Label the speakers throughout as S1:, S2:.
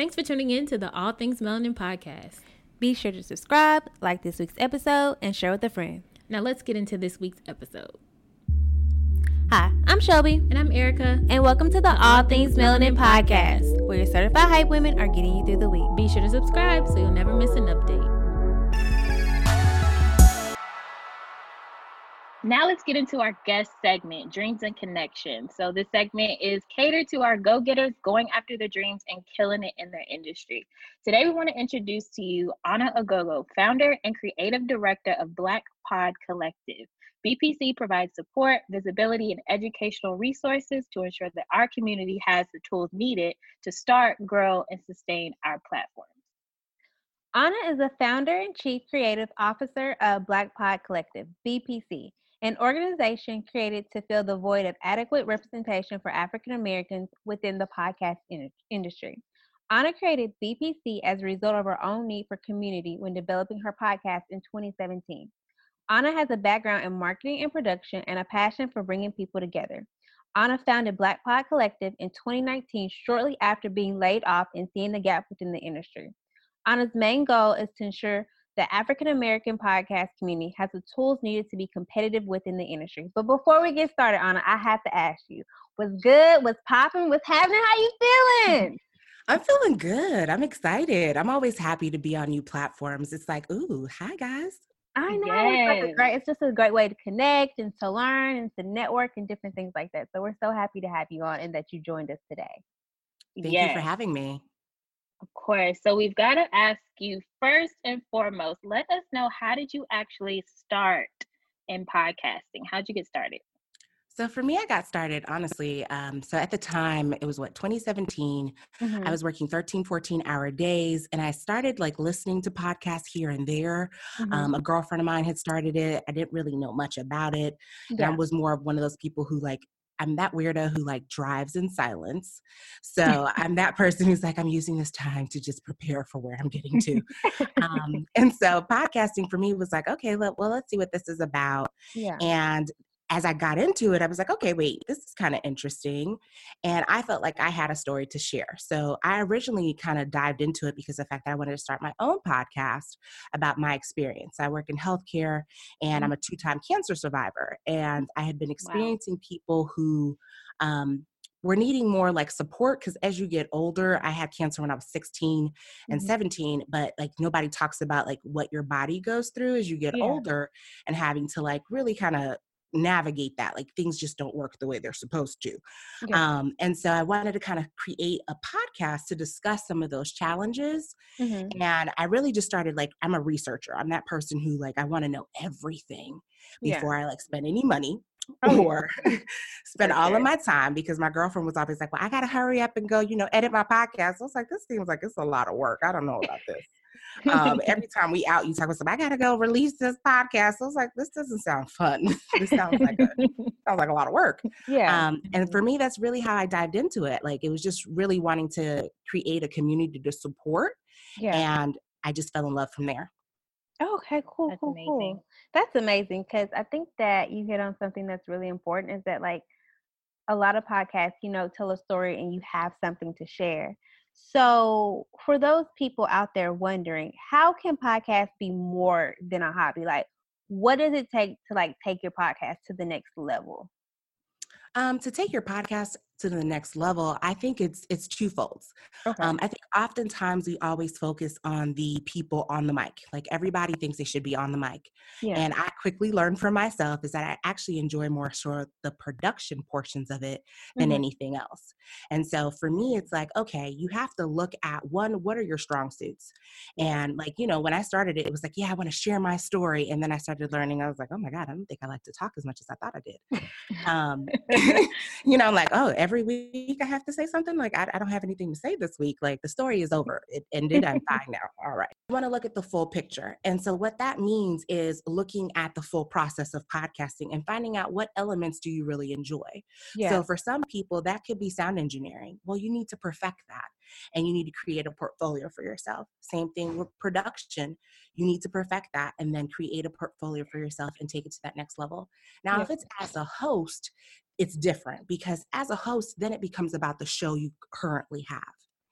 S1: Thanks for tuning in to the All Things Melanin podcast.
S2: Be sure to subscribe, like this week's episode, and share with a friend.
S1: Now let's get into this week's episode.
S2: Hi, I'm Shelby.
S1: And I'm Erica.
S2: And welcome to the All Things Melanin podcast, where your certified hype women are getting you through the week.
S1: Be sure to subscribe so you'll never miss an update. Now let's get into our guest segment, Dreams and Connections. So this segment is catered to our go-getters going after their dreams and killing it in their industry. Today we want to introduce to you Anna Agogo, founder and creative director of Black Pod Collective. BPC provides support, visibility, and educational resources to ensure that our community has the tools needed to start, grow, and sustain our platforms.
S2: Anna is the founder and chief creative officer of Black Pod Collective, BPC, an organization created to fill the void of adequate representation for African Americans within the podcast in- industry. Anna created BPC as a result of her own need for community when developing her podcast in 2017. Anna has a background in marketing and production and a passion for bringing people together. Anna founded Black Pod Collective in 2019, shortly after being laid off and seeing the gap within the industry. Anna's main goal is to ensure the African American podcast community has the tools needed to be competitive within the industry. But before we get started, Anna, I have to ask you, what's good? What's popping? What's happening? How you feeling?
S3: I'm feeling good. I'm excited. I'm always happy to be on new platforms. It's like, ooh, hi guys.
S2: I know. Yes. It's, great, it's just a great way to connect and to learn and to network and different things like that. So we're so happy to have you on and that you joined us today.
S3: Thank yes. you for having me.
S1: Of course. So we've got to ask you first and foremost, let us know how did you actually start in podcasting? How'd you get started?
S3: So for me, I got started honestly. Um, so at the time, it was what 2017. Mm-hmm. I was working 13, 14 hour days, and I started like listening to podcasts here and there. Mm-hmm. Um, a girlfriend of mine had started it. I didn't really know much about it. Yeah. And I was more of one of those people who like I'm that weirdo who like drives in silence. So I'm that person who's like, I'm using this time to just prepare for where I'm getting to. um, and so podcasting for me was like, okay, well, well, let's see what this is about. Yeah. And as I got into it, I was like, okay, wait, this is kind of interesting. And I felt like I had a story to share. So I originally kind of dived into it because of the fact that I wanted to start my own podcast about my experience. I work in healthcare and mm-hmm. I'm a two time cancer survivor. And I had been experiencing wow. people who, um, were needing more like support because as you get older, I had cancer when I was 16 and mm-hmm. 17, but like nobody talks about like what your body goes through as you get yeah. older and having to like really kind of navigate that like things just don't work the way they're supposed to okay. um, and so i wanted to kind of create a podcast to discuss some of those challenges mm-hmm. and i really just started like i'm a researcher i'm that person who like i want to know everything before yeah. i like spend any money oh, or spend all of my time because my girlfriend was always like, Well, I gotta hurry up and go, you know, edit my podcast. I was like, This seems like it's a lot of work. I don't know about this um, every time we out, you talk about something. I gotta go release this podcast. I was like, this doesn't sound fun. this sounds like a sounds like a lot of work. Yeah. Um, and for me, that's really how I dived into it. Like it was just really wanting to create a community to support. Yeah. And I just fell in love from there.
S2: Okay, cool, that's cool, amazing. cool. That's amazing because I think that you hit on something that's really important. Is that like a lot of podcasts, you know, tell a story and you have something to share. So, for those people out there wondering, how can podcasts be more than a hobby? Like, what does it take to like take your podcast to the next level?
S3: Um, to take your podcast to the next level, I think it's it's twofold. Okay. Um, I think oftentimes we always focus on the people on the mic. Like everybody thinks they should be on the mic, yeah. and I quickly learned for myself is that I actually enjoy more sort of the production portions of it than mm-hmm. anything else. And so for me, it's like okay, you have to look at one, what are your strong suits, and like you know when I started it, it was like yeah, I want to share my story, and then I started learning. I was like oh my god, I don't think I like to talk as much as I thought I did. um, you know, I'm like oh every week I have to say something. Like, I, I don't have anything to say this week. Like, the story is over. It ended. I'm fine now. All right. I want to look at the full picture. And so, what that means is looking at the full process of podcasting and finding out what elements do you really enjoy. Yeah. So, for some people, that could be sound engineering. Well, you need to perfect that and you need to create a portfolio for yourself. Same thing with production. You need to perfect that and then create a portfolio for yourself and take it to that next level. Now, yeah. if it's as a host, it's different because as a host, then it becomes about the show you currently have.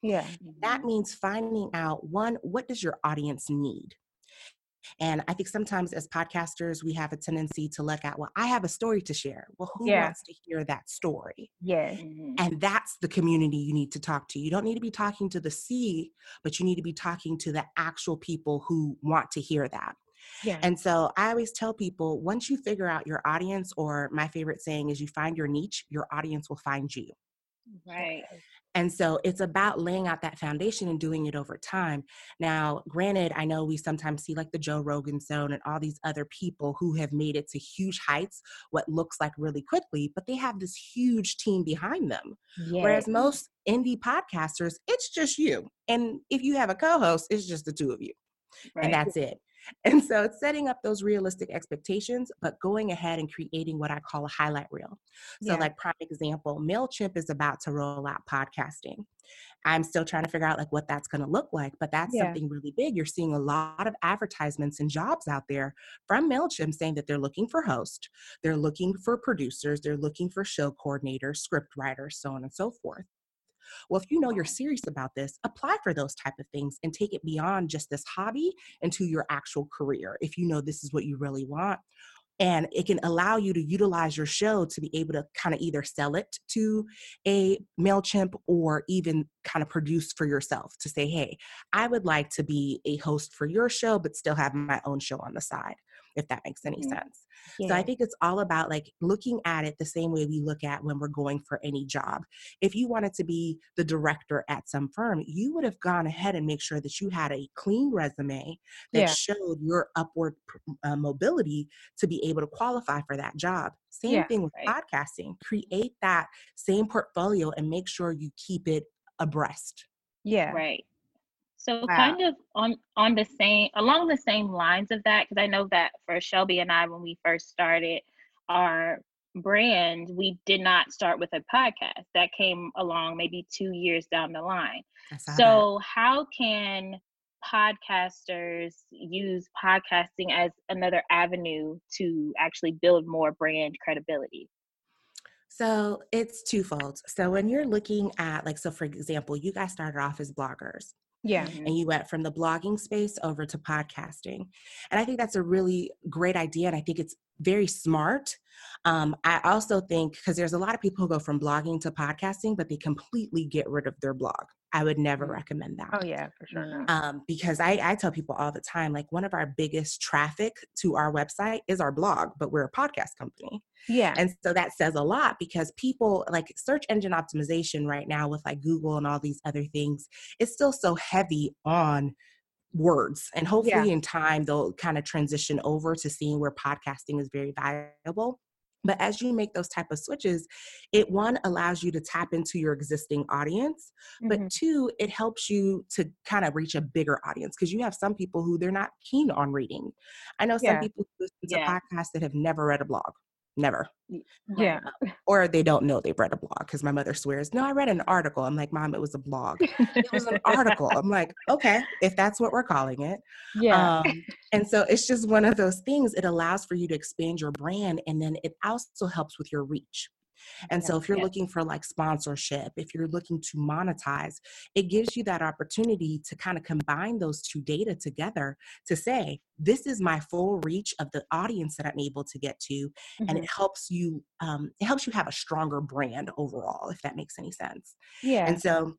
S2: Yeah.
S3: That means finding out one, what does your audience need? And I think sometimes as podcasters, we have a tendency to look at, well, I have a story to share. Well, who yeah. wants to hear that story?
S2: Yeah. Mm-hmm.
S3: And that's the community you need to talk to. You don't need to be talking to the sea, but you need to be talking to the actual people who want to hear that. Yeah. And so I always tell people once you figure out your audience, or my favorite saying is you find your niche, your audience will find you.
S1: Right.
S3: And so it's about laying out that foundation and doing it over time. Now, granted, I know we sometimes see like the Joe Rogan zone and all these other people who have made it to huge heights, what looks like really quickly, but they have this huge team behind them. Yes. Whereas most indie podcasters, it's just you. And if you have a co host, it's just the two of you. Right. And that's it. And so it's setting up those realistic expectations, but going ahead and creating what I call a highlight reel. So, yeah. like, prime example, MailChimp is about to roll out podcasting. I'm still trying to figure out like what that's going to look like, but that's yeah. something really big. You're seeing a lot of advertisements and jobs out there from MailChimp saying that they're looking for hosts, they're looking for producers, they're looking for show coordinators, script writers, so on and so forth. Well, if you know you're serious about this, apply for those type of things and take it beyond just this hobby into your actual career. If you know this is what you really want, and it can allow you to utilize your show to be able to kind of either sell it to a MailChimp or even kind of produce for yourself to say, hey, I would like to be a host for your show, but still have my own show on the side if that makes any mm-hmm. sense. Yeah. So I think it's all about like looking at it the same way we look at when we're going for any job. If you wanted to be the director at some firm, you would have gone ahead and make sure that you had a clean resume that yeah. showed your upward uh, mobility to be able to qualify for that job. Same yeah, thing with right. podcasting. Create that same portfolio and make sure you keep it abreast.
S2: Yeah.
S1: Right. So wow. kind of on on the same along the same lines of that, because I know that for Shelby and I, when we first started our brand, we did not start with a podcast. That came along maybe two years down the line. So that. how can podcasters use podcasting as another avenue to actually build more brand credibility?
S3: So it's twofold. So when you're looking at, like, so for example, you guys started off as bloggers.
S2: Yeah.
S3: And you went from the blogging space over to podcasting. And I think that's a really great idea. And I think it's very smart. Um, I also think because there's a lot of people who go from blogging to podcasting, but they completely get rid of their blog. I would never mm. recommend that.
S2: Oh yeah, for sure.
S3: Um, because I, I tell people all the time, like one of our biggest traffic to our website is our blog, but we're a podcast company.
S2: Yeah.
S3: And so that says a lot because people like search engine optimization right now with like Google and all these other things, it's still so heavy on words and hopefully yeah. in time they'll kind of transition over to seeing where podcasting is very valuable but as you make those type of switches it one allows you to tap into your existing audience mm-hmm. but two it helps you to kind of reach a bigger audience because you have some people who they're not keen on reading i know some yeah. people who listen to yeah. podcasts that have never read a blog never.
S2: Yeah.
S3: Or they don't know they've read a blog because my mother swears, no, I read an article. I'm like, Mom, it was a blog. it was an article. I'm like, okay, if that's what we're calling it.
S2: Yeah.
S3: Um, and so it's just one of those things. It allows for you to expand your brand and then it also helps with your reach. And so, if you're yeah. looking for like sponsorship, if you're looking to monetize, it gives you that opportunity to kind of combine those two data together to say, this is my full reach of the audience that I'm able to get to. Mm-hmm. And it mm-hmm. helps you, um, it helps you have a stronger brand overall, if that makes any sense.
S2: Yeah.
S3: And so,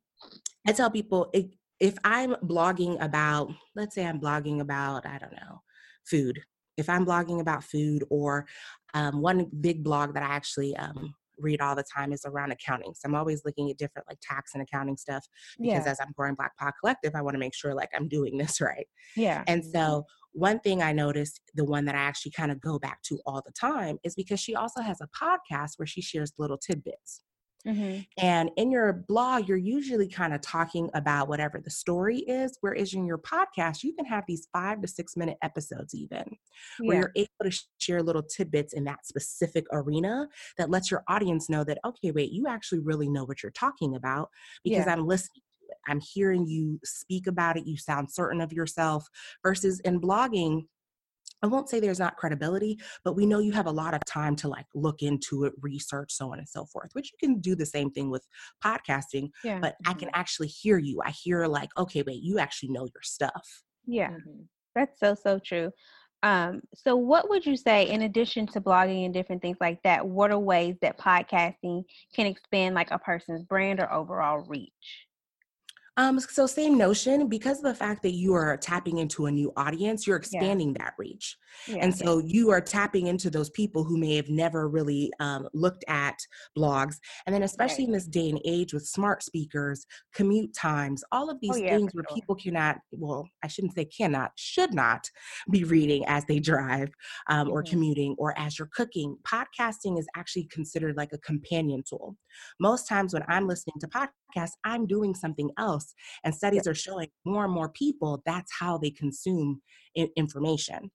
S3: I tell people it, if I'm blogging about, let's say I'm blogging about, I don't know, food. If I'm blogging about food or um, one big blog that I actually um, read all the time is around accounting. So I'm always looking at different like tax and accounting stuff because yeah. as I'm growing Black Pod Collective, I want to make sure like I'm doing this right.
S2: Yeah.
S3: And so one thing I noticed, the one that I actually kind of go back to all the time, is because she also has a podcast where she shares little tidbits. Mm-hmm. And in your blog, you're usually kind of talking about whatever the story is. Whereas in your podcast, you can have these five to six minute episodes, even yeah. where you're able to share little tidbits in that specific arena that lets your audience know that, okay, wait, you actually really know what you're talking about because yeah. I'm listening. I'm hearing you speak about it. You sound certain of yourself versus in blogging I won't say there's not credibility, but we know you have a lot of time to like look into it, research, so on and so forth, which you can do the same thing with podcasting. Yeah. But mm-hmm. I can mm-hmm. actually hear you. I hear like, okay, wait, you actually know your stuff.
S2: Yeah. Mm-hmm. That's so, so true. Um, so what would you say in addition to blogging and different things like that, what are ways that podcasting can expand like a person's brand or overall reach?
S3: Um, so same notion, because of the fact that you are tapping into a new audience, you're expanding yeah. that reach. Yeah, and so yeah. you are tapping into those people who may have never really um, looked at blogs. And then especially right. in this day and age with smart speakers, commute times, all of oh, these oh, things where sure. people cannot, well, I shouldn't say cannot, should not be reading as they drive um, mm-hmm. or commuting or as you're cooking. Podcasting is actually considered like a companion tool. Most times when I'm listening to podcasts, I'm doing something else. And studies are showing more and more people that's how they consume information.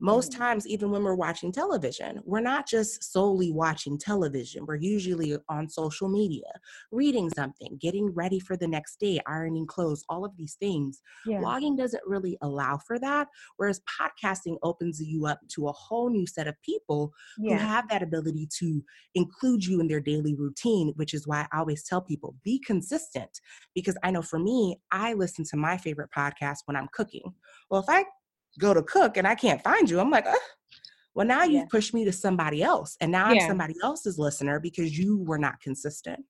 S3: Most mm-hmm. times, even when we're watching television, we're not just solely watching television. We're usually on social media, reading something, getting ready for the next day, ironing clothes, all of these things. Yeah. Blogging doesn't really allow for that, whereas podcasting opens you up to a whole new set of people yeah. who have that ability to include you in their daily routine, which is why I always tell people be consistent. Because I know for me, I listen to my favorite podcast when I'm cooking. Well, if I go to cook and I can't find you, I'm like, well, now you've yeah. pushed me to somebody else. And now yeah. I'm somebody else's listener because you were not consistent.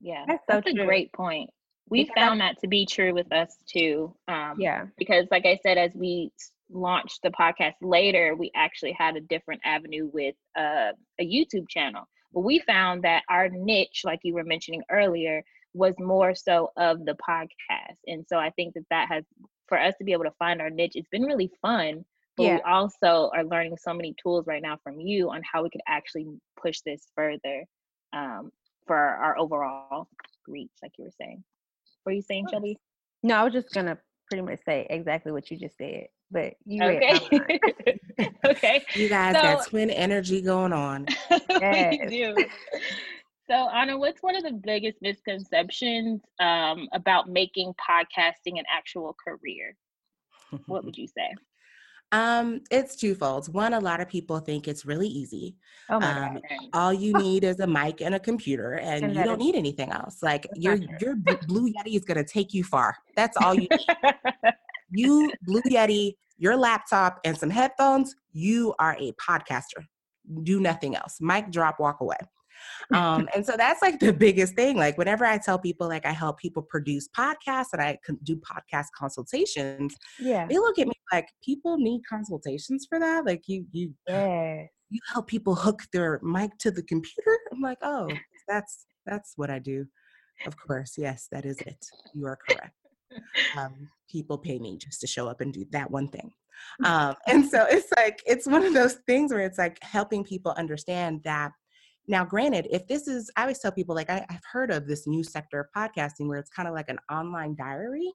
S1: Yeah, that's, so that's a great point. We found that to be true with us too. Um, yeah. Because, like I said, as we launched the podcast later, we actually had a different avenue with uh, a YouTube channel. But we found that our niche, like you were mentioning earlier, was more so of the podcast. And so I think that that has for us to be able to find our niche, it's been really fun. But yeah. we also are learning so many tools right now from you on how we could actually push this further um, for our overall reach, like you were saying. What are you saying, Shelby?
S2: No, I was just gonna pretty much say exactly what you just said. But you
S1: okay. okay.
S3: You guys so, got twin energy going on.
S1: yes. we do. So, Anna, what's one of the biggest misconceptions um, about making podcasting an actual career? What would you say?
S3: Um, it's twofold. One, a lot of people think it's really easy. Oh my um, God. All you need is a mic and a computer, and, and you don't is, need anything else. Like your your Blue Yeti is going to take you far. That's all you need. you Blue Yeti, your laptop, and some headphones. You are a podcaster. Do nothing else. Mic drop, walk away um, and so that's like the biggest thing. Like whenever I tell people, like I help people produce podcasts and I do podcast consultations, yeah, they look at me like people need consultations for that. Like you, you, yeah. you help people hook their mic to the computer. I'm like, oh, that's that's what I do. Of course, yes, that is it. You are correct. Um, people pay me just to show up and do that one thing. Um, and so it's like it's one of those things where it's like helping people understand that now, granted, if this is, I always tell people like I, have heard of this new sector of podcasting where it's kind of like an online diary.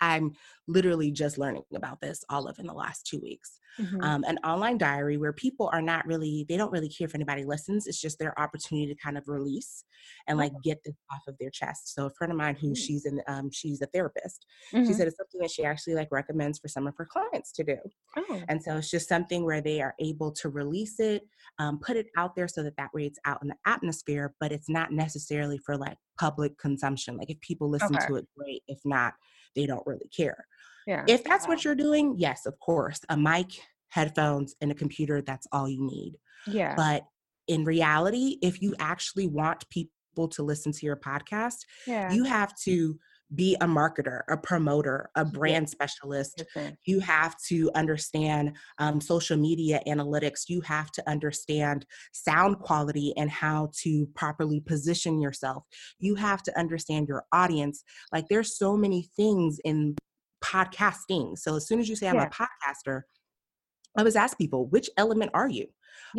S3: I'm literally just learning about this all of in the last two weeks. Mm-hmm. Um, an online diary where people are not really, they don't really care if anybody listens. It's just their opportunity to kind of release and like get this off of their chest. So a friend of mine who mm-hmm. she's in, um, she's a therapist. Mm-hmm. She said it's something that she actually like recommends for some of her clients to do. Oh. And so it's just something where they are able to release it, um, put it out there so that that way it's out in the atmosphere, but it's not necessarily for like public consumption. Like if people listen okay. to it, great. If not, they don't really care. Yeah. If that's what you're doing, yes, of course, a mic, headphones, and a computer, that's all you need. Yeah. But in reality, if you actually want people to listen to your podcast, yeah. you have to be a marketer, a promoter, a brand specialist. Okay. You have to understand um, social media analytics. You have to understand sound quality and how to properly position yourself. You have to understand your audience. Like, there's so many things in podcasting. So, as soon as you say, I'm yeah. a podcaster, I always ask people, which element are you?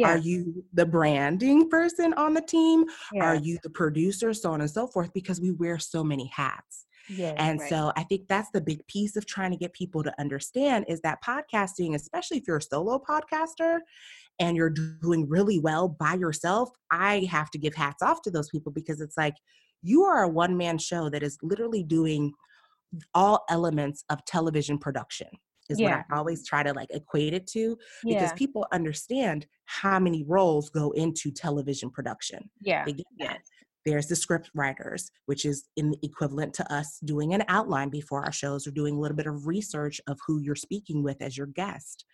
S3: Are you the branding person on the team? Are you the producer? So on and so forth, because we wear so many hats. Yes, and right. so I think that's the big piece of trying to get people to understand is that podcasting, especially if you're a solo podcaster and you're doing really well by yourself, I have to give hats off to those people because it's like you are a one man show that is literally doing all elements of television production. is yeah. what I always try to like equate it to because yeah. people understand how many roles go into television production.
S2: Yeah.
S3: Yes. There's the script writers, which is in the equivalent to us doing an outline before our shows or doing a little bit of research of who you're speaking with as your guest.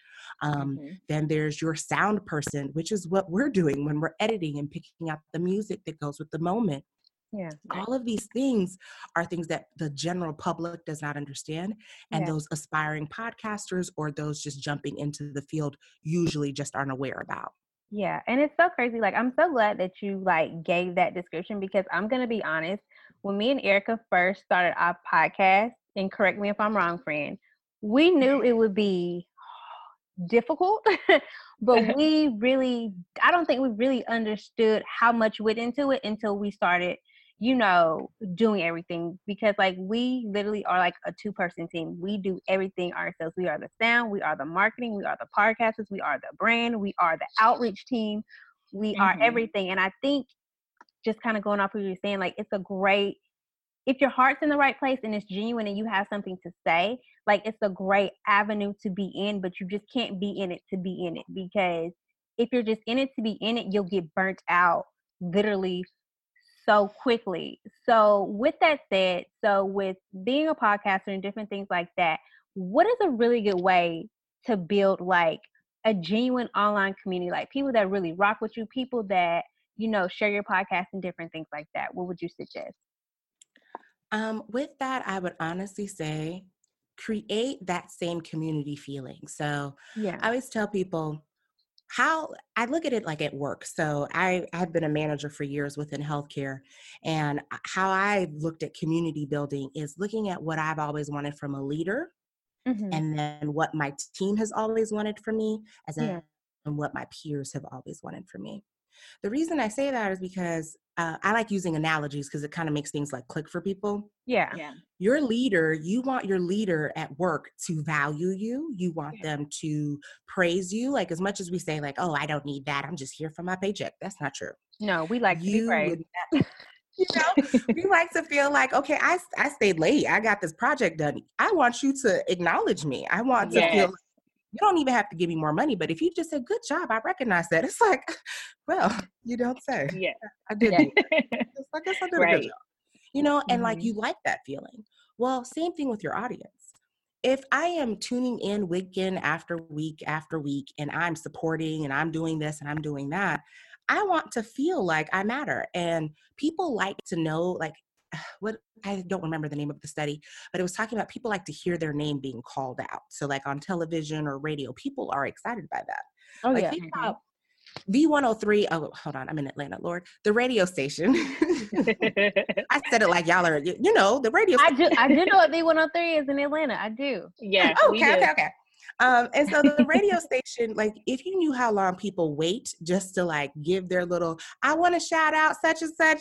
S3: Um, mm-hmm. Then there's your sound person, which is what we're doing when we're editing and picking out the music that goes with the moment.
S2: Yeah.
S3: All of these things are things that the general public does not understand. And yeah. those aspiring podcasters or those just jumping into the field usually just aren't aware about.
S2: Yeah. And it's so crazy. Like, I'm so glad that you like gave that description because I'm going to be honest. When me and Erica first started our podcast, and correct me if I'm wrong, friend, we knew it would be difficult, but we really, I don't think we really understood how much went into it until we started you know, doing everything because like we literally are like a two person team. We do everything ourselves. We are the sound, we are the marketing, we are the podcasters, we are the brand, we are the outreach team, we mm-hmm. are everything. And I think just kind of going off what you're saying, like it's a great if your heart's in the right place and it's genuine and you have something to say, like it's a great avenue to be in, but you just can't be in it to be in it because if you're just in it to be in it, you'll get burnt out literally so quickly. So, with that said, so with being a podcaster and different things like that, what is a really good way to build like a genuine online community, like people that really rock with you, people that you know share your podcast and different things like that? What would you suggest?
S3: Um, with that, I would honestly say create that same community feeling. So, yeah, I always tell people how I look at it like at work. So I I've been a manager for years within healthcare, and how I looked at community building is looking at what I've always wanted from a leader, mm-hmm. and then what my team has always wanted from me, as yeah. a, and what my peers have always wanted from me. The reason I say that is because uh, I like using analogies because it kind of makes things like click for people.
S2: Yeah. Yeah.
S3: Your leader, you want your leader at work to value you. You want yeah. them to praise you. Like as much as we say, like, oh, I don't need that. I'm just here for my paycheck. That's not true.
S2: No, we like you.
S3: you know, we like to feel like, okay, I I stayed late. I got this project done. I want you to acknowledge me. I want to yes. feel you don't even have to give me more money, but if you just said, good job, I recognize that. It's like, well, you don't say.
S2: Yeah.
S3: I did. Yeah. I guess I did right. a good job. You know, and mm-hmm. like you like that feeling. Well, same thing with your audience. If I am tuning in week in after week after week and I'm supporting and I'm doing this and I'm doing that, I want to feel like I matter. And people like to know, like, what I don't remember the name of the study, but it was talking about people like to hear their name being called out. So like on television or radio, people are excited by that.
S2: Oh
S3: like,
S2: yeah. Mm-hmm.
S3: V103, oh, hold on, I'm in Atlanta, Lord. The radio station. I said it like y'all are, you know, the radio
S2: station. I do, I do know what V103 is in Atlanta. I do.
S1: Yeah.
S3: Oh, okay, okay, okay. Um, and so the radio station, like, if you knew how long people wait just to like give their little, I want to shout out such and such,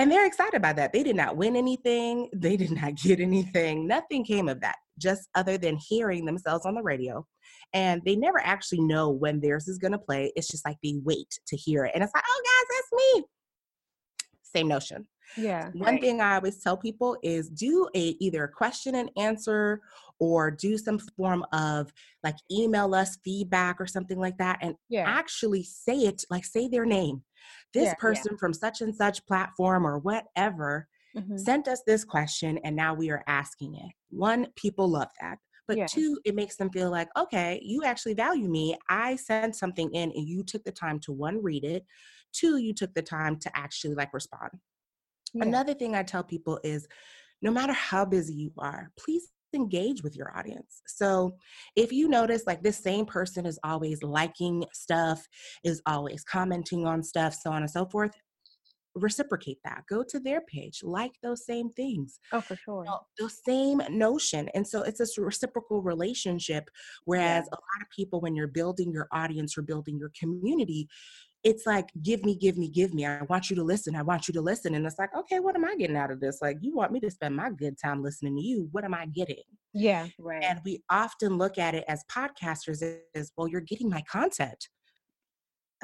S3: and they're excited by that. They did not win anything, they did not get anything. Nothing came of that, just other than hearing themselves on the radio. And they never actually know when theirs is going to play. It's just like they wait to hear it. And it's like, oh, guys, that's me. Same notion.
S2: Yeah.
S3: One right. thing I always tell people is do a either a question and answer or do some form of like email us feedback or something like that and yeah. actually say it like say their name this yeah, person yeah. from such and such platform or whatever mm-hmm. sent us this question and now we are asking it. One, people love that. But yeah. two, it makes them feel like, okay, you actually value me. I sent something in and you took the time to one, read it. Two, you took the time to actually like respond. Another thing I tell people is no matter how busy you are, please engage with your audience. So if you notice like this same person is always liking stuff, is always commenting on stuff, so on and so forth, reciprocate that. Go to their page, like those same things.
S2: Oh, for sure. You know,
S3: the same notion. And so it's a reciprocal relationship. Whereas yeah. a lot of people, when you're building your audience or building your community, it's like give me give me give me. I want you to listen. I want you to listen. And it's like okay what am i getting out of this? Like you want me to spend my good time listening to you. What am i getting?
S2: Yeah
S3: right. And we often look at it as podcasters as well you're getting my content.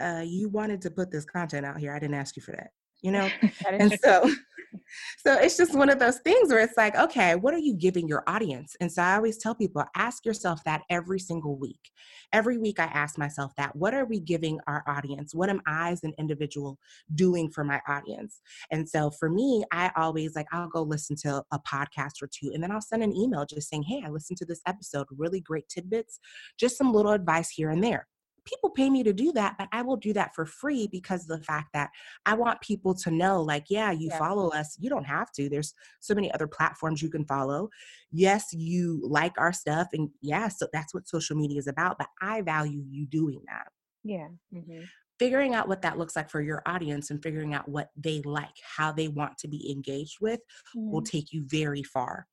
S3: Uh you wanted to put this content out here. I didn't ask you for that you know? and so so it's just one of those things where it's like, okay, what are you giving your audience? And so I always tell people, ask yourself that every single week. Every week I ask myself that, what are we giving our audience? What am I as an individual doing for my audience? And so for me, I always like, I'll go listen to a podcast or two, and then I'll send an email just saying, hey, I listened to this episode, really great tidbits, just some little advice here and there people pay me to do that, but I will do that for free because of the fact that I want people to know, like, yeah, you yeah. follow us. You don't have to. There's so many other platforms you can follow. Yes, you like our stuff. And yeah, so that's what social media is about, but I value you doing that.
S2: Yeah. Mm-hmm.
S3: Figuring out what that looks like for your audience and figuring out what they like, how they want to be engaged with, mm-hmm. will take you very far.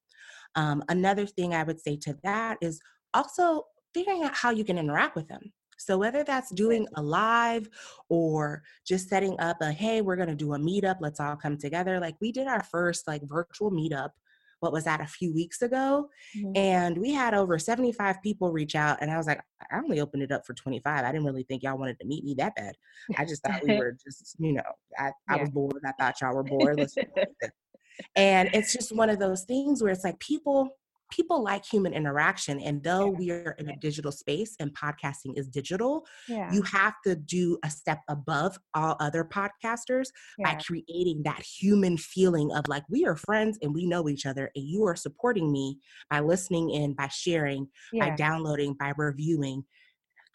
S3: Um, another thing I would say to that is also figuring out how you can interact with them. So whether that's doing a live or just setting up a hey, we're gonna do a meetup, let's all come together. Like we did our first like virtual meetup. What was that a few weeks ago? Mm-hmm. And we had over 75 people reach out. And I was like, I only opened it up for 25. I didn't really think y'all wanted to meet me that bad. I just thought we were just, you know, I, I was bored. I thought y'all were bored. and it's just one of those things where it's like people people like human interaction. And though yeah. we are in a digital space and podcasting is digital, yeah. you have to do a step above all other podcasters yeah. by creating that human feeling of like, we are friends and we know each other, and you are supporting me by listening in, by sharing, by downloading, by reviewing.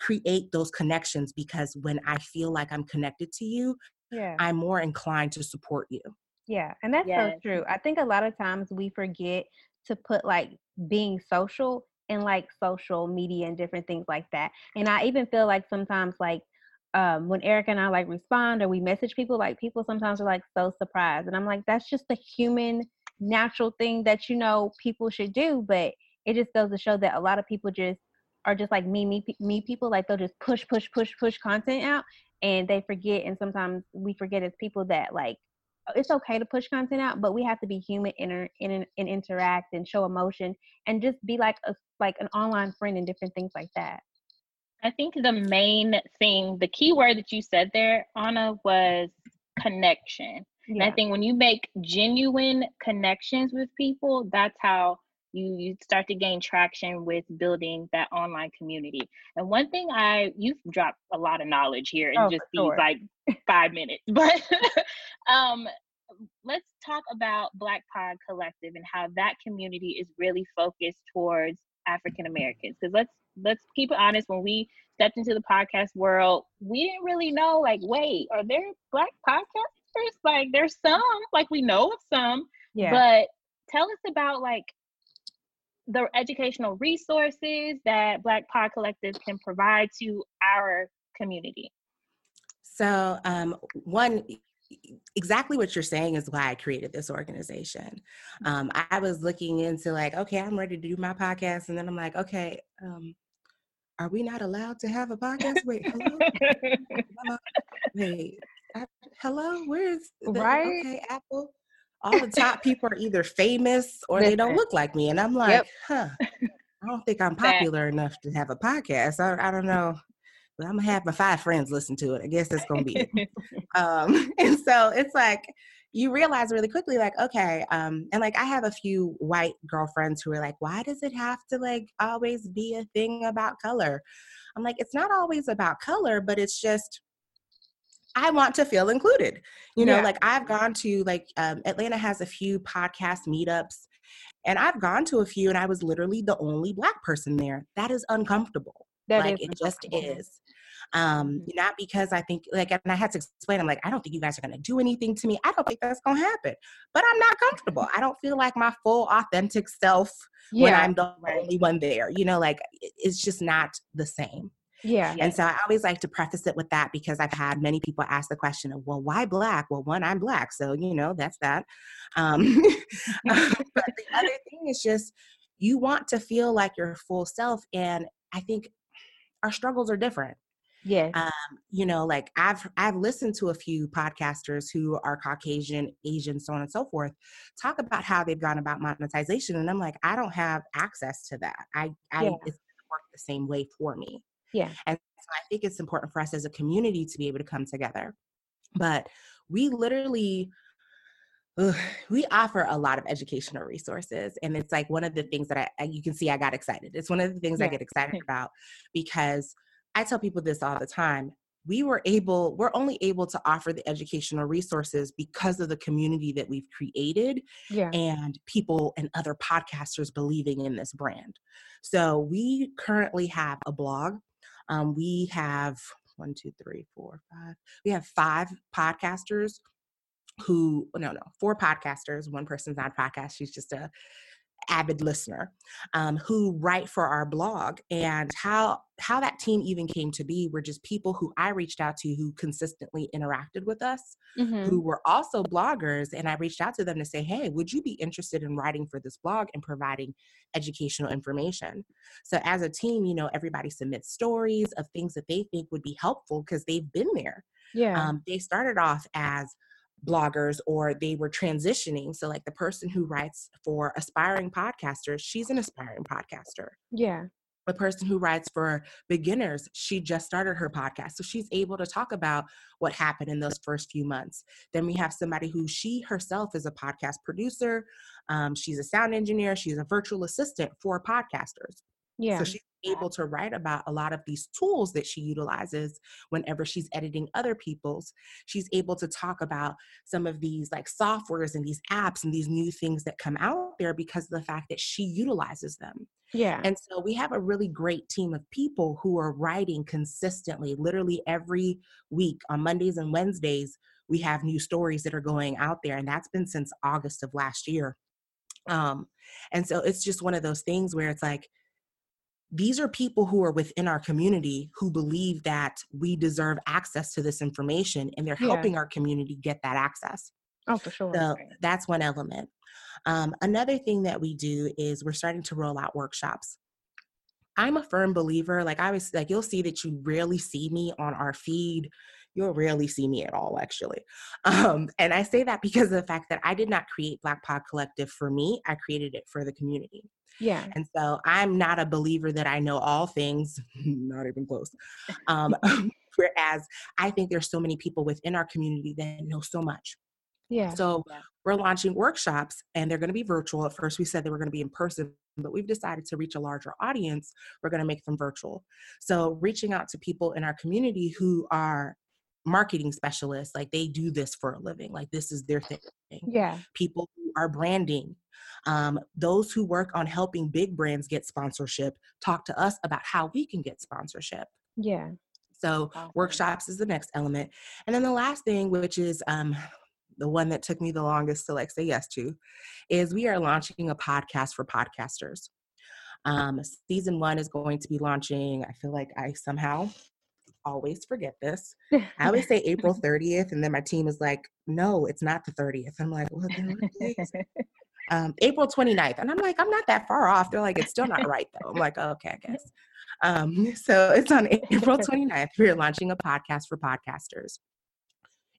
S3: Create those connections because when I feel like I'm connected to you, yeah. I'm more inclined to support you.
S2: Yeah, and that's yes. so true. I think a lot of times we forget to put like being social and like social media and different things like that. And I even feel like sometimes like um, when Erica and I like respond or we message people, like people sometimes are like so surprised. And I'm like, that's just a human natural thing that you know people should do. But it just goes to show that a lot of people just are just like me, me, me people. Like they'll just push, push, push, push content out, and they forget. And sometimes we forget as people that like it's okay to push content out, but we have to be human and, and, and interact and show emotion and just be like a like an online friend and different things like that.
S1: I think the main thing, the key word that you said there, Anna, was connection. Yeah. And I think when you make genuine connections with people, that's how you you start to gain traction with building that online community. And one thing I you've dropped a lot of knowledge here in oh, just these sure. like five minutes, but um let's talk about Black Pod Collective and how that community is really focused towards African Americans. Because let's let's keep it honest, when we stepped into the podcast world, we didn't really know like, wait, are there black podcasters? Like there's some, like we know of some. Yeah. But tell us about like the educational resources that Black Pod Collective can provide to our community?
S3: So, um, one, exactly what you're saying is why I created this organization. Um, I was looking into like, okay, I'm ready to do my podcast, and then I'm like, okay, um, are we not allowed to have a podcast? Wait, hello, wait, I, hello, where's the, right? Okay, Apple all the top people are either famous or they don't look like me. And I'm like, yep. huh, I don't think I'm popular enough to have a podcast. I, I don't know. But I'm gonna have my five friends listen to it. I guess that's gonna be it. um, and so it's like you realize really quickly, like, okay, um, and like I have a few white girlfriends who are like, why does it have to like always be a thing about color? I'm like, it's not always about color, but it's just I want to feel included. You know, yeah. like I've gone to like um, Atlanta has a few podcast meetups, and I've gone to a few, and I was literally the only black person there. That is uncomfortable. That like is it just is. Um, mm-hmm. not because I think like, and I had to explain. I'm like, I don't think you guys are gonna do anything to me. I don't think that's gonna happen. But I'm not comfortable. I don't feel like my full authentic self yeah, when I'm the only one there. You know, like it's just not the same.
S2: Yeah.
S3: And so I always like to preface it with that because I've had many people ask the question of, well, why black? Well, one, I'm black. So, you know, that's that. Um, but the other thing is just you want to feel like your full self. And I think our struggles are different.
S2: Yeah.
S3: Um, you know, like I've I've listened to a few podcasters who are Caucasian, Asian, so on and so forth, talk about how they've gone about monetization. And I'm like, I don't have access to that. I I yeah. it's work the same way for me.
S2: Yeah.
S3: And so I think it's important for us as a community to be able to come together. But we literally ugh, we offer a lot of educational resources and it's like one of the things that I, you can see i got excited it's one of the things yeah. i get excited about because i tell people this all the time we were able we're only able to offer the educational resources because of the community that we've created yeah. and people and other podcasters believing in this brand so we currently have a blog um, we have one two three four five we have five podcasters who no no four podcasters one person's not a podcast she's just a avid listener um, who write for our blog and how how that team even came to be were just people who i reached out to who consistently interacted with us mm-hmm. who were also bloggers and i reached out to them to say hey would you be interested in writing for this blog and providing educational information? So as a team you know everybody submits stories of things that they think would be helpful because they've been there. Yeah. Um, they started off as bloggers or they were transitioning. So, like the person who writes for aspiring podcasters, she's an aspiring podcaster.
S2: Yeah.
S3: The person who writes for beginners, she just started her podcast. So she's able to talk about what happened in those first few months. Then we have somebody who she herself is a podcast producer. Um, she's a sound engineer. She's a virtual assistant for podcasters. Yeah. So she's able to write about a lot of these tools that she utilizes whenever she's editing other people's. She's able to talk about some of these like softwares and these apps and these new things that come out there because of the fact that she utilizes them.
S2: Yeah.
S3: And so we have a really great team of people who are writing consistently, literally every week on Mondays and Wednesdays. We have new stories that are going out there, and that's been since August of last year. Um, and so it's just one of those things where it's like, these are people who are within our community who believe that we deserve access to this information and they're yeah. helping our community get that access.
S2: Oh, for sure.
S3: So that's one element. Um, another thing that we do is we're starting to roll out workshops. I'm a firm believer, like I was like, you'll see that you rarely see me on our feed. You'll rarely see me at all, actually. Um, and I say that because of the fact that I did not create Black Pod Collective for me, I created it for the community.
S2: Yeah.
S3: And so I'm not a believer that I know all things, not even close. Um, whereas I think there's so many people within our community that know so much.
S2: Yeah.
S3: So yeah. we're launching workshops and they're going to be virtual. At first, we said they were going to be in person, but we've decided to reach a larger audience. We're going to make them virtual. So reaching out to people in our community who are marketing specialists, like they do this for a living, like this is their thing.
S2: Yeah.
S3: People are branding um, those who work on helping big brands get sponsorship talk to us about how we can get sponsorship.
S2: Yeah.
S3: So awesome. workshops is the next element. And then the last thing, which is um, the one that took me the longest to like say yes to, is we are launching a podcast for podcasters. Um, season one is going to be launching, I feel like I somehow always forget this. I always say April 30th, and then my team is like, no, it's not the 30th. I'm like, what the um, April 29th. And I'm like, I'm not that far off. They're like, it's still not right though. I'm like, oh, okay, I guess. Um, so it's on April 29th. We're launching a podcast for podcasters.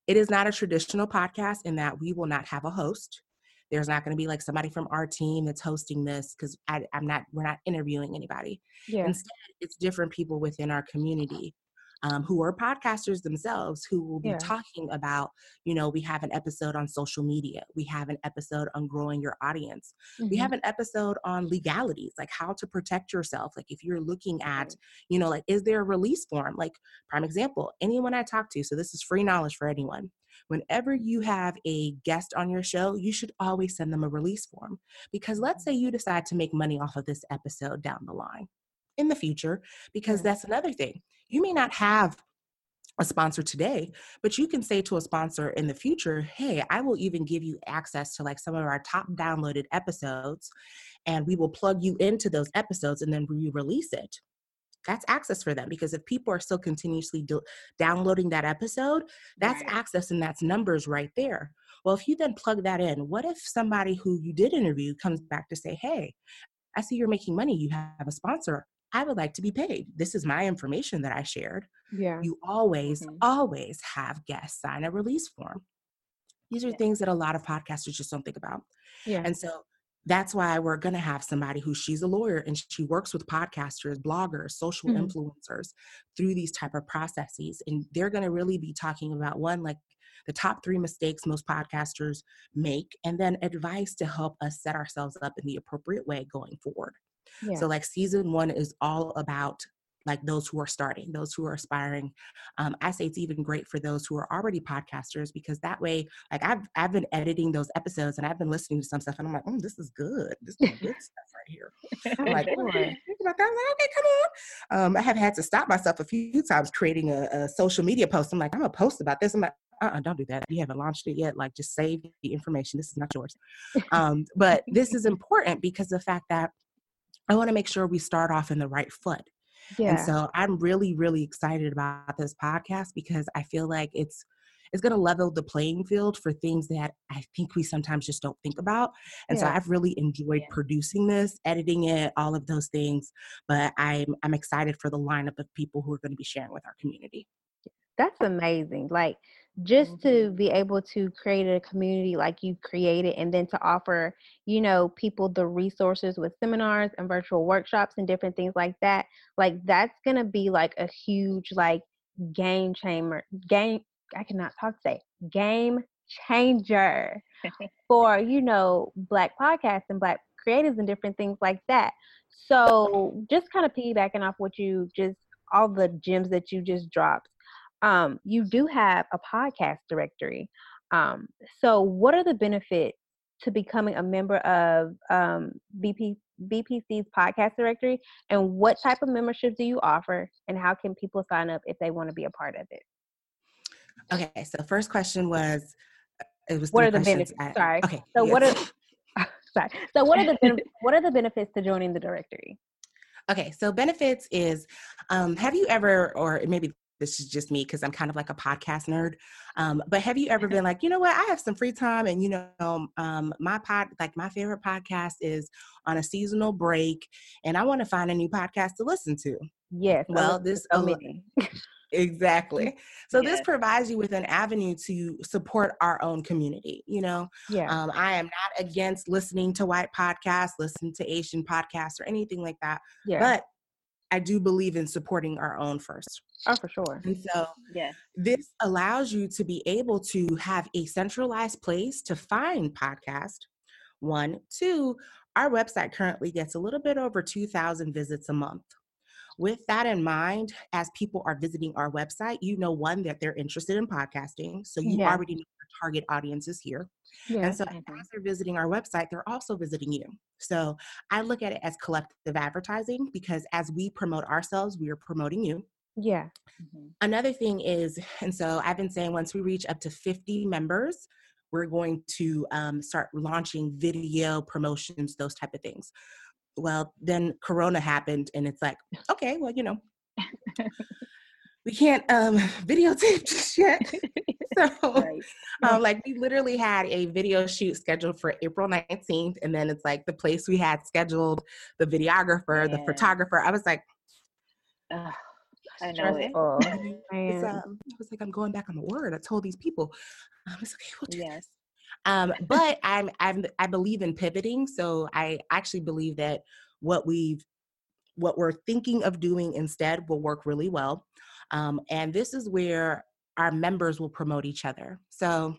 S3: It is not a traditional podcast in that we will not have a host. There's not going to be like somebody from our team that's hosting this because I'm not, we're not interviewing anybody. Yeah. Instead, it's different people within our community um, who are podcasters themselves who will be yeah. talking about, you know, we have an episode on social media, we have an episode on growing your audience, mm-hmm. we have an episode on legalities, like how to protect yourself. Like if you're looking at, you know, like is there a release form? Like, prime example, anyone I talk to, so this is free knowledge for anyone whenever you have a guest on your show, you should always send them a release form. Because let's say you decide to make money off of this episode down the line in the future, because mm. that's another thing. You may not have a sponsor today, but you can say to a sponsor in the future, hey, I will even give you access to like some of our top downloaded episodes, and we will plug you into those episodes and then we release it. That's access for them because if people are still continuously do- downloading that episode, that's right. access and that's numbers right there. Well, if you then plug that in, what if somebody who you did interview comes back to say, hey, I see you're making money, you have a sponsor. I would like to be paid. This is my information that I shared.
S2: Yeah.
S3: You always, mm-hmm. always have guests sign a release form. These are yeah. things that a lot of podcasters just don't think about.
S2: Yeah.
S3: And so that's why we're going to have somebody who she's a lawyer and she works with podcasters bloggers social mm-hmm. influencers through these type of processes and they're going to really be talking about one like the top three mistakes most podcasters make, and then advice to help us set ourselves up in the appropriate way going forward. Yeah. So, like, season one is all about like those who are starting, those who are aspiring. Um, I say it's even great for those who are already podcasters because that way, like I've I've been editing those episodes and I've been listening to some stuff and I'm like, oh, this is good. This is good stuff right here. I'm like, oh, think about that. I'm like, okay, come on. Um, I have had to stop myself a few times creating a, a social media post. I'm like, I'm gonna post about this. I'm like, uh-uh, don't do that. You haven't launched it yet. Like, just save the information. This is not yours. Um, but this is important because the fact that I want to make sure we start off in the right foot. Yeah. And so I'm really, really excited about this podcast because I feel like it's it's going to level the playing field for things that I think we sometimes just don't think about. And yeah. so I've really enjoyed yeah. producing this, editing it, all of those things. But I'm I'm excited for the lineup of people who are going to be sharing with our community.
S2: That's amazing. Like just mm-hmm. to be able to create a community like you created and then to offer you know people the resources with seminars and virtual workshops and different things like that like that's gonna be like a huge like game changer game i cannot talk today game changer for you know black podcasts and black creatives and different things like that so just kind of piggybacking off what you just all the gems that you just dropped um, you do have a podcast directory. Um, so, what are the benefits to becoming a member of um, BP, BPC's podcast directory? And what type of membership do you offer? And how can people sign up if they want to be a part of it?
S3: Okay, so first question was uh, it was
S2: what are the benefits? Sorry. Okay. So yes. what are sorry. So what are the what are the benefits to joining the directory?
S3: Okay, so benefits is um, have you ever, or maybe this is just me because I'm kind of like a podcast nerd. Um, but have you ever been like, you know what, I have some free time and you know, um, my pod, like my favorite podcast is on a seasonal break and I want to find a new podcast to listen to.
S2: Yes.
S3: Well, this so many. exactly. So yes. this provides you with an avenue to support our own community. You know, yeah. Um, I am not against listening to white podcasts, listen to Asian podcasts, or anything like that. Yeah. But I do believe in supporting our own first.
S2: Oh, for sure.
S3: And so yeah. this allows you to be able to have a centralized place to find podcast. One, two, our website currently gets a little bit over 2,000 visits a month. With that in mind, as people are visiting our website, you know, one, that they're interested in podcasting. So you yeah. already know target audience is here. Yeah. And so mm-hmm. as they're visiting our website, they're also visiting you. So I look at it as collective advertising because as we promote ourselves, we are promoting you.
S2: Yeah.
S3: Mm-hmm. Another thing is, and so I've been saying once we reach up to 50 members, we're going to um, start launching video promotions, those type of things. Well, then Corona happened, and it's like, okay, well, you know, we can't um, videotape just yet. so, right. um, like, we literally had a video shoot scheduled for April 19th, and then it's like the place we had scheduled, the videographer, yeah. the photographer. I was like,
S1: Ugh, I know it.
S3: um, I was like, I'm going back on the word. I told these people, um, it's okay. We'll do yes. This. Um, but I'm, I'm, I believe in pivoting. So I actually believe that what we've, what we're thinking of doing instead will work really well. Um, and this is where our members will promote each other. So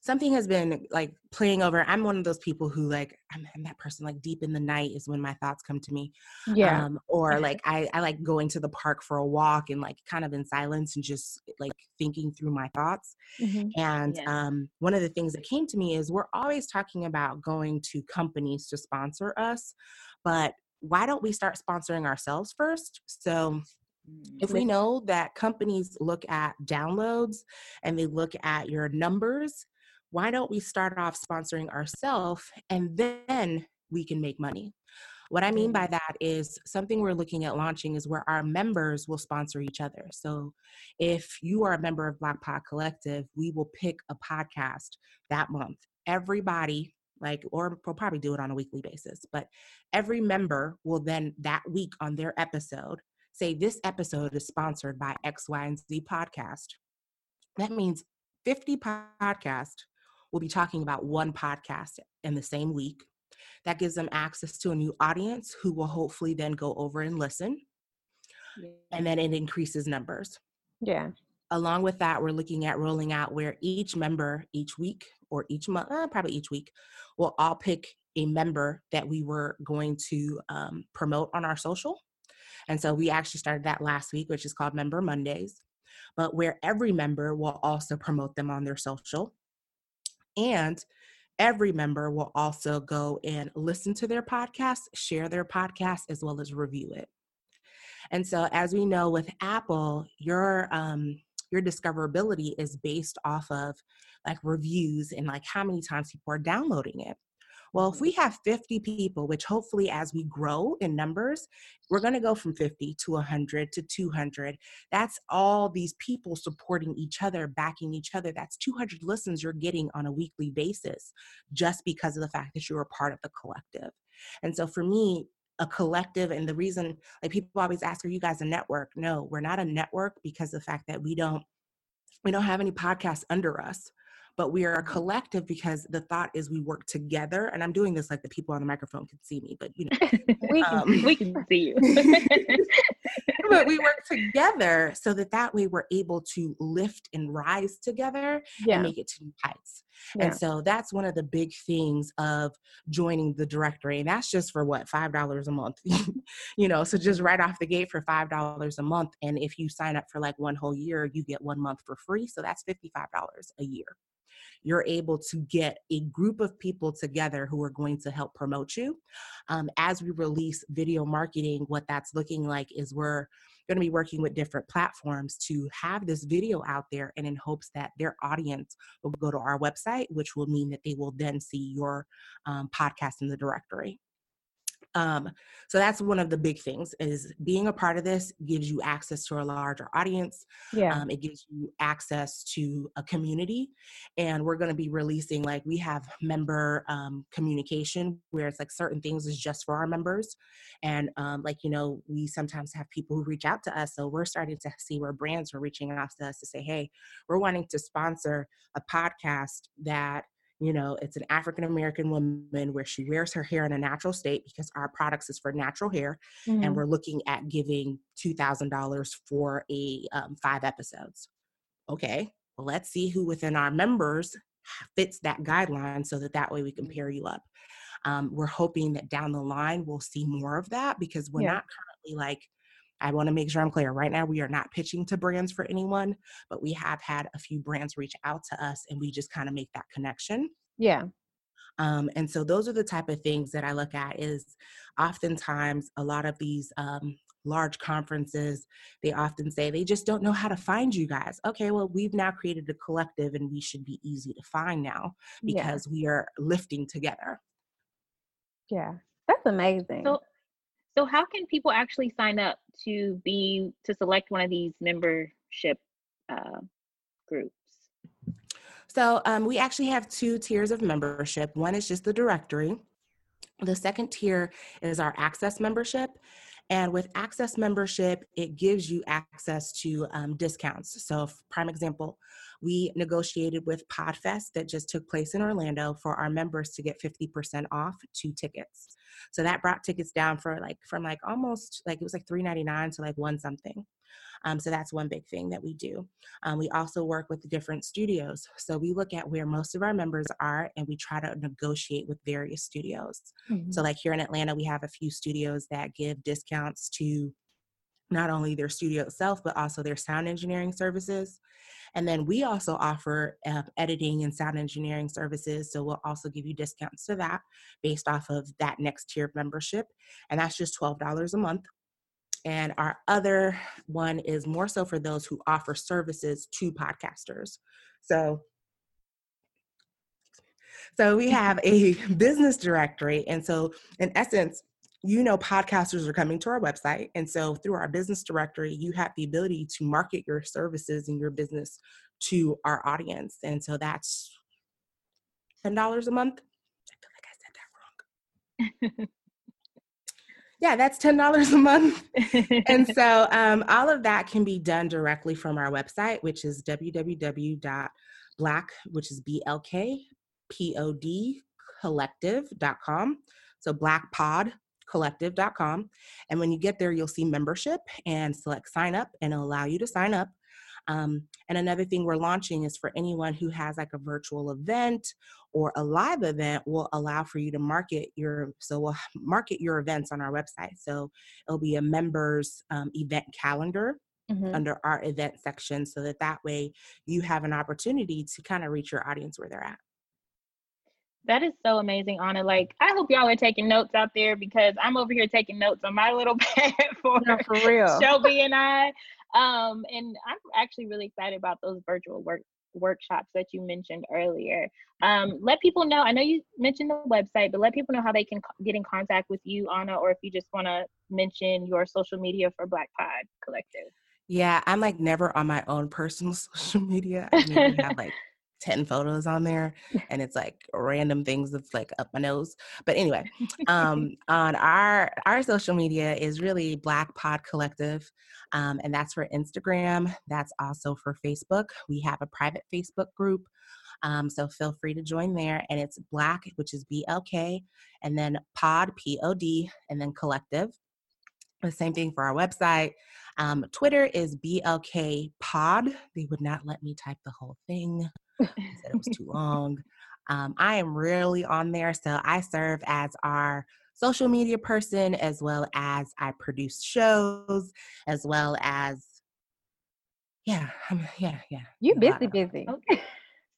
S3: something has been like playing over. I'm one of those people who like I'm, I'm, that person like deep in the night is when my thoughts come to me.
S2: Yeah. Um,
S3: or like I, I like going to the park for a walk and like kind of in silence and just like thinking through my thoughts. Mm-hmm. And um, one of the things that came to me is we're always talking about going to companies to sponsor us, but why don't we start sponsoring ourselves first? So if we know that companies look at downloads and they look at your numbers, why don't we start off sponsoring ourselves and then we can make money? What I mean by that is something we're looking at launching is where our members will sponsor each other. So if you are a member of Black Pod Collective, we will pick a podcast that month. Everybody, like, or we'll probably do it on a weekly basis, but every member will then that week on their episode say this episode is sponsored by X, Y, and Z podcast. That means 50 podcasts will be talking about one podcast in the same week. That gives them access to a new audience who will hopefully then go over and listen. Yeah. And then it increases numbers.
S2: Yeah.
S3: along with that, we're looking at rolling out where each member each week or each month, uh, probably each week, will all pick a member that we were going to um, promote on our social. And so we actually started that last week, which is called Member Mondays, but where every member will also promote them on their social. And every member will also go and listen to their podcast, share their podcast, as well as review it. And so, as we know with Apple, your um, your discoverability is based off of like reviews and like how many times people are downloading it. Well, if mm-hmm. we have 50 people, which hopefully as we grow in numbers, we're going to go from 50 to 100 to 200. That's all these people supporting each other, backing each other. That's 200 listens you're getting on a weekly basis just because of the fact that you're a part of the collective. And so for me, a collective and the reason like people always ask are you guys a network no we're not a network because the fact that we don't we don't have any podcasts under us but we are a collective because the thought is we work together. And I'm doing this like the people on the microphone can see me, but you know,
S1: we, can, um, we can see you.
S3: but we work together so that that way we're able to lift and rise together yeah. and make it to new heights. Yeah. And so that's one of the big things of joining the directory. And that's just for what, $5 a month, you know, so just right off the gate for $5 a month. And if you sign up for like one whole year, you get one month for free. So that's $55 a year you're able to get a group of people together who are going to help promote you. Um, as we release video marketing, what that's looking like is we're going to be working with different platforms to have this video out there and in hopes that their audience will go to our website, which will mean that they will then see your um, podcast in the directory. Um, so that's one of the big things is being a part of this gives you access to a larger audience. Yeah. Um, it gives you access to a community. And we're going to be releasing, like, we have member um, communication where it's like certain things is just for our members. And um, like, you know, we sometimes have people who reach out to us. So we're starting to see where brands are reaching out to us to say, hey, we're wanting to sponsor a podcast that you know it's an african american woman where she wears her hair in a natural state because our products is for natural hair mm-hmm. and we're looking at giving $2000 for a um, five episodes okay well let's see who within our members fits that guideline so that that way we can mm-hmm. pair you up um, we're hoping that down the line we'll see more of that because we're yeah. not currently like I want to make sure I'm clear. Right now, we are not pitching to brands for anyone, but we have had a few brands reach out to us and we just kind of make that connection.
S2: Yeah.
S3: Um, and so those are the type of things that I look at is oftentimes a lot of these um, large conferences, they often say they just don't know how to find you guys. Okay, well, we've now created a collective and we should be easy to find now because yeah. we are lifting together.
S2: Yeah, that's amazing.
S1: So so how can people actually sign up to be to select one of these membership uh, groups?
S3: So um, we actually have two tiers of membership. One is just the directory. The second tier is our access membership. And with access membership, it gives you access to um, discounts. So, prime example, we negotiated with Podfest that just took place in Orlando for our members to get 50% off two tickets. So that brought tickets down for like from like almost like it was like 3.99 to like one something. Um, so that's one big thing that we do. Um, we also work with different studios. So we look at where most of our members are and we try to negotiate with various studios. Mm-hmm. So, like here in Atlanta, we have a few studios that give discounts to not only their studio itself, but also their sound engineering services. And then we also offer uh, editing and sound engineering services. So we'll also give you discounts to that based off of that next tier membership. And that's just $12 a month. And our other one is more so for those who offer services to podcasters. So so we have a business directory. And so in essence, you know podcasters are coming to our website and so through our business directory you have the ability to market your services and your business to our audience and so that's $10 a month. I feel like i said that wrong. Yeah that's $10 a month. And so um, all of that can be done directly from our website which is www.black which is blk pod collective.com so black pod collective.com. And when you get there, you'll see membership and select sign up, and it'll allow you to sign up. Um, and another thing we're launching is for anyone who has like a virtual event or a live event will allow for you to market your so we'll market your events on our website so it'll be a members um, event calendar mm-hmm. under our event section so that that way you have an opportunity to kind of reach your audience where they're at
S1: that is so amazing, Anna. Like, I hope y'all are taking notes out there because I'm over here taking notes on my little pad for,
S2: no, for real.
S1: Shelby and I. Um, and I'm actually really excited about those virtual work workshops that you mentioned earlier. Um, let people know. I know you mentioned the website, but let people know how they can get in contact with you, Anna, or if you just want to mention your social media for Black Pod Collective.
S3: Yeah, I'm like never on my own personal social media. I mean, have like 10 photos on there and it's like random things that's like up my nose. But anyway um on our our social media is really black pod collective um, and that's for instagram that's also for facebook. We have a private facebook group um, so feel free to join there and it's black which is blk and then pod p-o-d and then collective. The same thing for our website. Um, twitter is blk pod. They would not let me type the whole thing said it was too long. Um, I am rarely on there, so I serve as our social media person as well as I produce shows, as well as yeah, I'm, yeah, yeah.
S2: You busy, busy.
S1: Okay.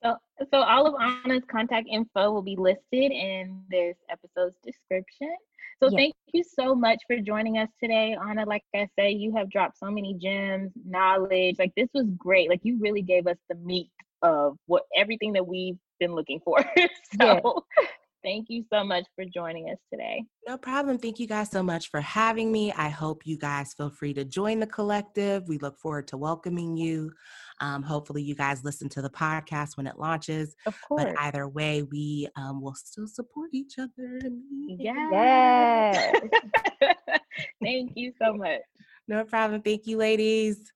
S1: So, so all of Anna's contact info will be listed in this episode's description. So yes. thank you so much for joining us today, Anna. Like I say, you have dropped so many gems, knowledge. Like this was great. Like you really gave us the meat of what everything that we've been looking for. so thank you so much for joining us today.
S3: No problem. Thank you guys so much for having me. I hope you guys feel free to join the collective. We look forward to welcoming you. Um, hopefully, you guys listen to the podcast when it launches.
S2: Of course.
S3: But either way, we um, will still support each other.
S1: Yes. Thank you so much.
S3: No problem. Thank you, ladies.